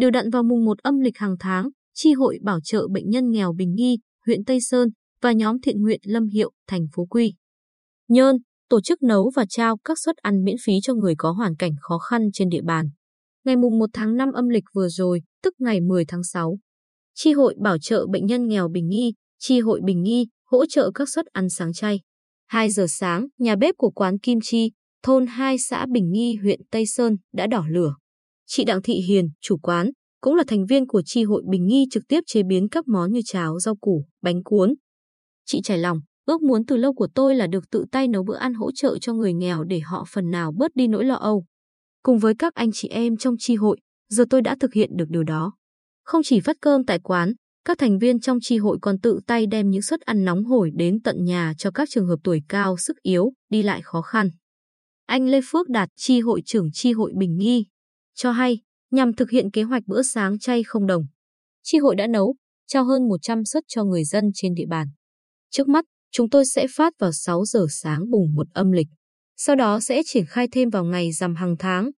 Đều đặn vào mùng 1 âm lịch hàng tháng, Chi hội bảo trợ bệnh nhân nghèo Bình Nghi, huyện Tây Sơn và nhóm thiện nguyện Lâm Hiệu, thành phố Quy. Nhơn, tổ chức nấu và trao các suất ăn miễn phí cho người có hoàn cảnh khó khăn trên địa bàn. Ngày mùng 1 tháng 5 âm lịch vừa rồi, tức ngày 10 tháng 6, Chi hội bảo trợ bệnh nhân nghèo Bình Nghi, Chi hội Bình Nghi hỗ trợ các suất ăn sáng chay. 2 giờ sáng, nhà bếp của quán Kim Chi, thôn 2 xã Bình Nghi, huyện Tây Sơn đã đỏ lửa. Chị Đặng Thị Hiền, chủ quán, cũng là thành viên của chi hội Bình Nghi trực tiếp chế biến các món như cháo, rau củ, bánh cuốn. Chị trải lòng, ước muốn từ lâu của tôi là được tự tay nấu bữa ăn hỗ trợ cho người nghèo để họ phần nào bớt đi nỗi lo âu. Cùng với các anh chị em trong chi hội, giờ tôi đã thực hiện được điều đó. Không chỉ phát cơm tại quán, các thành viên trong chi hội còn tự tay đem những suất ăn nóng hổi đến tận nhà cho các trường hợp tuổi cao, sức yếu, đi lại khó khăn. Anh Lê Phước Đạt, chi hội trưởng chi hội Bình Nghi, cho hay, nhằm thực hiện kế hoạch bữa sáng chay không đồng, chi hội đã nấu, trao hơn 100 suất cho người dân trên địa bàn. Trước mắt, chúng tôi sẽ phát vào 6 giờ sáng bùng một âm lịch. Sau đó sẽ triển khai thêm vào ngày rằm hàng tháng.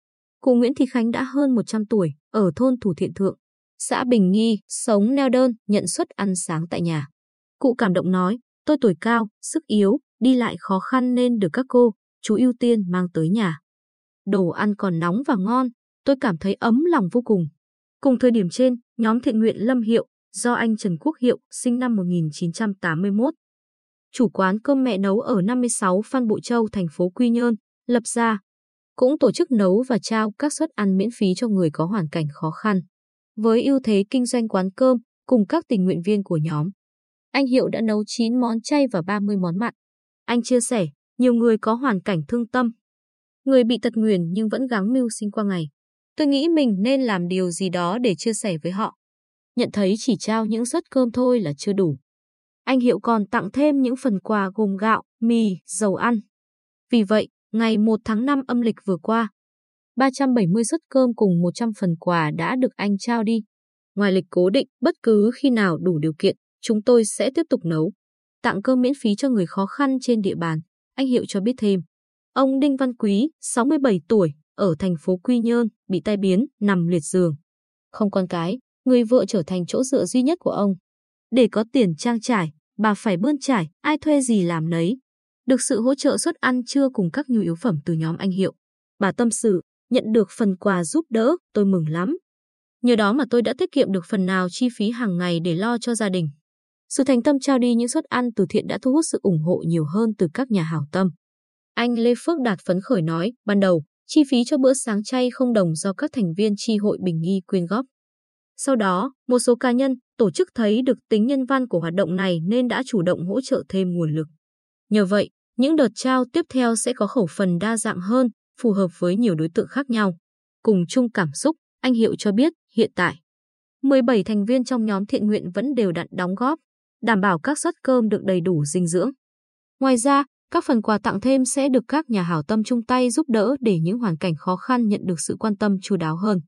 Cụ Nguyễn Thị Khánh đã hơn 100 tuổi, ở thôn Thủ Thiện Thượng, xã Bình Nghi, sống neo đơn, nhận suất ăn sáng tại nhà. Cụ cảm động nói, tôi tuổi cao, sức yếu, đi lại khó khăn nên được các cô, chú ưu tiên mang tới nhà. Đồ ăn còn nóng và ngon, tôi cảm thấy ấm lòng vô cùng. Cùng thời điểm trên, nhóm thiện nguyện Lâm Hiệu, do anh Trần Quốc Hiệu, sinh năm 1981, chủ quán cơm mẹ nấu ở 56 Phan Bộ Châu, thành phố Quy Nhơn, lập ra, cũng tổ chức nấu và trao các suất ăn miễn phí cho người có hoàn cảnh khó khăn. Với ưu thế kinh doanh quán cơm cùng các tình nguyện viên của nhóm, anh Hiệu đã nấu 9 món chay và 30 món mặn. Anh chia sẻ, nhiều người có hoàn cảnh thương tâm. Người bị tật nguyền nhưng vẫn gắng mưu sinh qua ngày. Tôi nghĩ mình nên làm điều gì đó để chia sẻ với họ. Nhận thấy chỉ trao những suất cơm thôi là chưa đủ. Anh Hiệu còn tặng thêm những phần quà gồm gạo, mì, dầu ăn. Vì vậy, ngày 1 tháng 5 âm lịch vừa qua, 370 suất cơm cùng 100 phần quà đã được anh trao đi. Ngoài lịch cố định, bất cứ khi nào đủ điều kiện, chúng tôi sẽ tiếp tục nấu. Tặng cơm miễn phí cho người khó khăn trên địa bàn, anh Hiệu cho biết thêm. Ông Đinh Văn Quý, 67 tuổi, ở thành phố Quy Nhơn, bị tai biến, nằm liệt giường. Không con cái, người vợ trở thành chỗ dựa duy nhất của ông. Để có tiền trang trải, bà phải bươn trải, ai thuê gì làm nấy. Được sự hỗ trợ suất ăn trưa cùng các nhu yếu phẩm từ nhóm anh Hiệu. Bà tâm sự, nhận được phần quà giúp đỡ, tôi mừng lắm. Nhờ đó mà tôi đã tiết kiệm được phần nào chi phí hàng ngày để lo cho gia đình. Sự thành tâm trao đi những suất ăn từ thiện đã thu hút sự ủng hộ nhiều hơn từ các nhà hảo tâm. Anh Lê Phước Đạt phấn khởi nói, ban đầu, chi phí cho bữa sáng chay không đồng do các thành viên tri hội Bình Nghi quyên góp. Sau đó, một số cá nhân, tổ chức thấy được tính nhân văn của hoạt động này nên đã chủ động hỗ trợ thêm nguồn lực. Nhờ vậy, những đợt trao tiếp theo sẽ có khẩu phần đa dạng hơn, phù hợp với nhiều đối tượng khác nhau. Cùng chung cảm xúc, anh Hiệu cho biết hiện tại 17 thành viên trong nhóm thiện nguyện vẫn đều đặn đóng góp, đảm bảo các suất cơm được đầy đủ dinh dưỡng. Ngoài ra, các phần quà tặng thêm sẽ được các nhà hảo tâm chung tay giúp đỡ để những hoàn cảnh khó khăn nhận được sự quan tâm chú đáo hơn.